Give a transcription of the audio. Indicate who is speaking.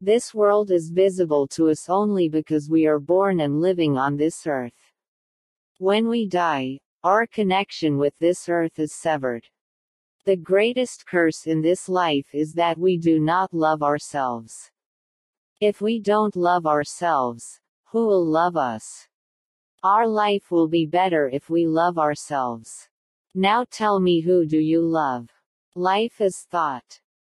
Speaker 1: This world is visible to us only because we are born and living on this earth. When we die, our connection with this earth is severed. The greatest curse in this life is that we do not love ourselves. If we don't love ourselves, who will love us? Our life will be better if we love ourselves. Now tell me who do you love? Life is thought.